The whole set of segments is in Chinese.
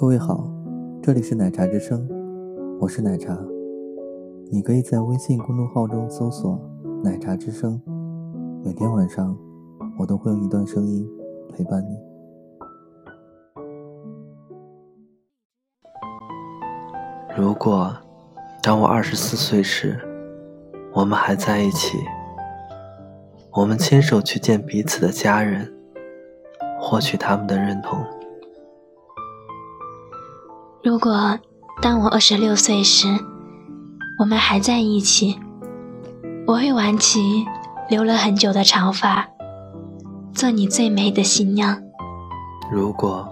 各位好，这里是奶茶之声，我是奶茶。你可以在微信公众号中搜索“奶茶之声”，每天晚上我都会用一段声音陪伴你。如果当我二十四岁时，我们还在一起，我们牵手去见彼此的家人，获取他们的认同。如果当我二十六岁时，我们还在一起，我会挽起留了很久的长发，做你最美的新娘。如果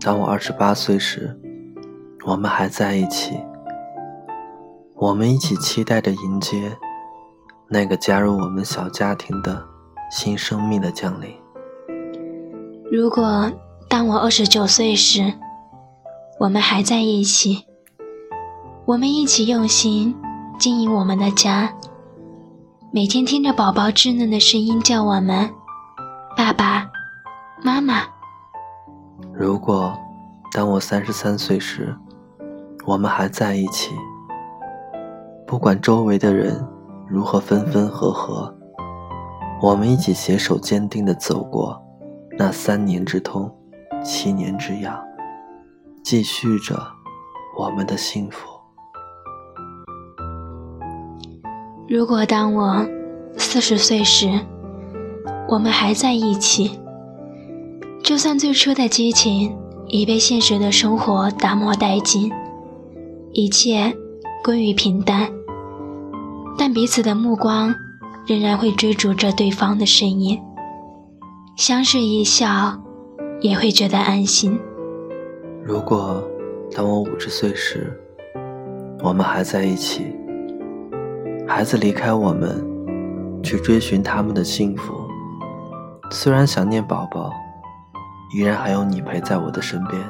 当我二十八岁时，我们还在一起，我们一起期待着迎接那个加入我们小家庭的新生命的降临。如果当我二十九岁时，我们还在一起，我们一起用心经营我们的家，每天听着宝宝稚嫩的声音叫我们“爸爸妈妈”。如果当我三十三岁时，我们还在一起，不管周围的人如何分分合合，我们一起携手坚定地走过那三年之痛，七年之痒。继续着我们的幸福。如果当我四十岁时，我们还在一起，就算最初的激情已被现实的生活打磨殆尽，一切归于平淡，但彼此的目光仍然会追逐着对方的身影，相视一笑，也会觉得安心。如果当我五十岁时，我们还在一起，孩子离开我们，去追寻他们的幸福，虽然想念宝宝，依然还有你陪在我的身边，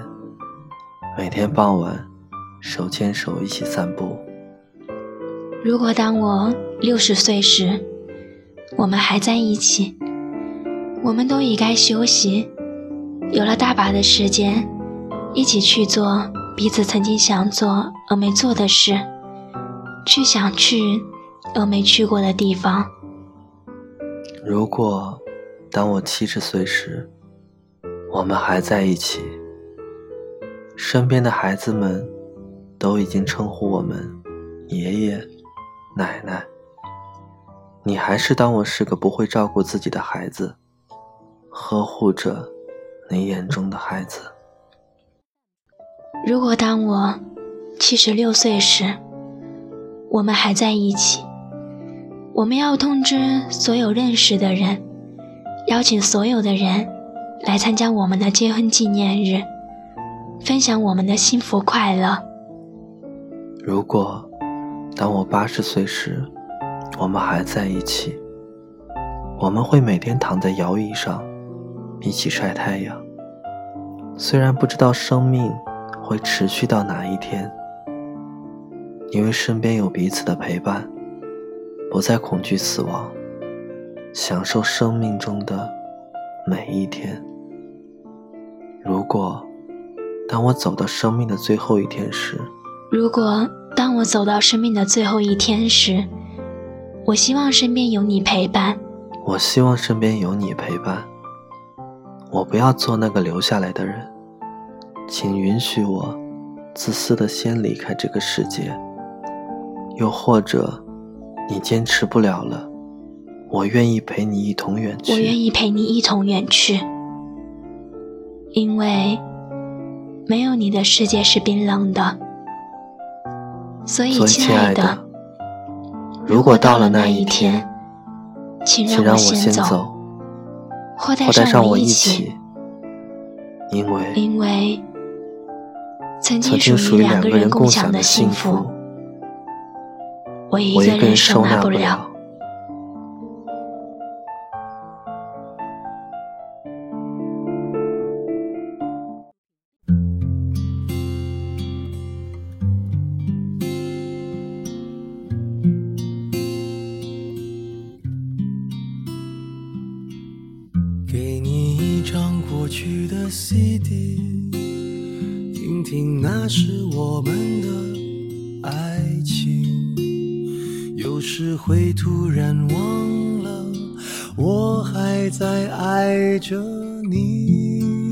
每天傍晚手牵手一起散步。如果当我六十岁时，我们还在一起，我们都已该休息，有了大把的时间。一起去做彼此曾经想做而没做的事，去想去而没去过的地方。如果当我七十岁时，我们还在一起，身边的孩子们都已经称呼我们爷爷奶奶，你还是当我是个不会照顾自己的孩子，呵护着你眼中的孩子。如果当我七十六岁时，我们还在一起，我们要通知所有认识的人，邀请所有的人来参加我们的结婚纪念日，分享我们的幸福快乐。如果当我八十岁时，我们还在一起，我们会每天躺在摇椅上一起晒太阳，虽然不知道生命。会持续到哪一天？因为身边有彼此的陪伴，不再恐惧死亡，享受生命中的每一天。如果当我走到生命的最后一天时，如果当我走到生命的最后一天时，我希望身边有你陪伴。我希望身边有你陪伴。我不要做那个留下来的人。请允许我自私的先离开这个世界，又或者你坚持不了了，我愿意陪你一同远去。我愿意陪你一同远去，因为没有你的世界是冰冷的。所以，亲爱的，如果到了那一天，请让我先走，或带上我一起，因为因为。曾经属于两个人共享的幸福，我一个人收纳不了。给你一张过去的 CD。听听那是我们的爱情，有时会突然忘了，我还在爱着你。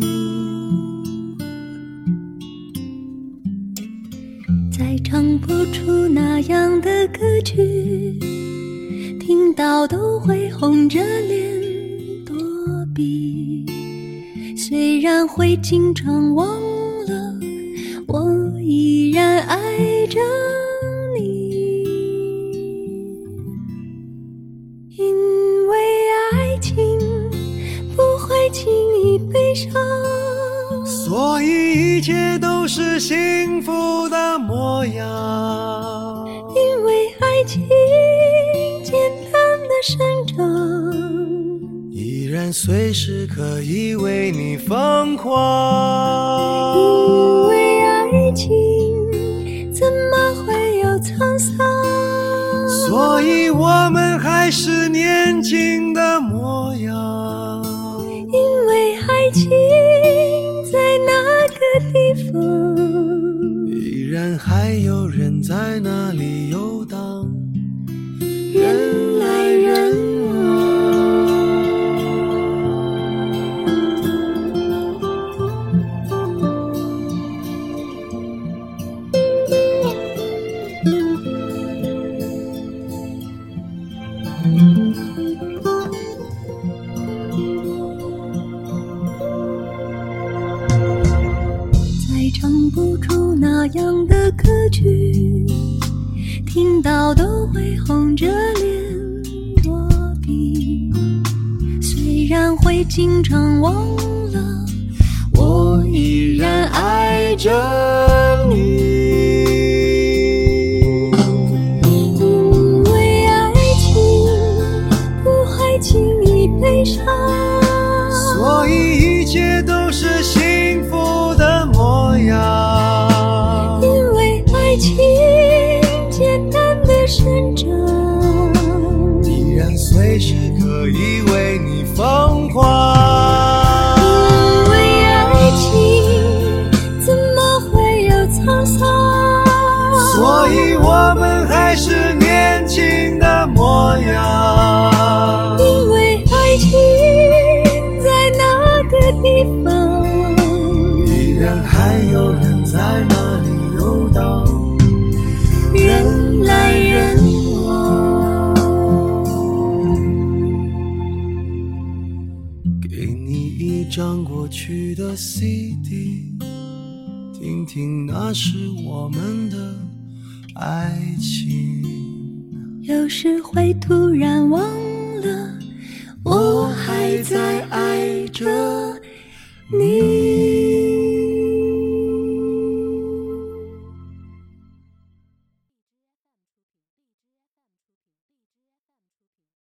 再唱不出那样的歌曲，听到都会红着脸躲避。虽然会经常忘了，我依然爱着你。因为爱情不会轻易悲伤，所以一切都是幸福的模样。因为爱情简单的生长。依然随时可以为你疯狂。因为还有人在那里游荡，听到都会红着脸躲避。虽然会经常忘了，我依然爱着依然随时可以为你疯狂。张过去的 CD，听听那是我们的爱情。有时会突然忘，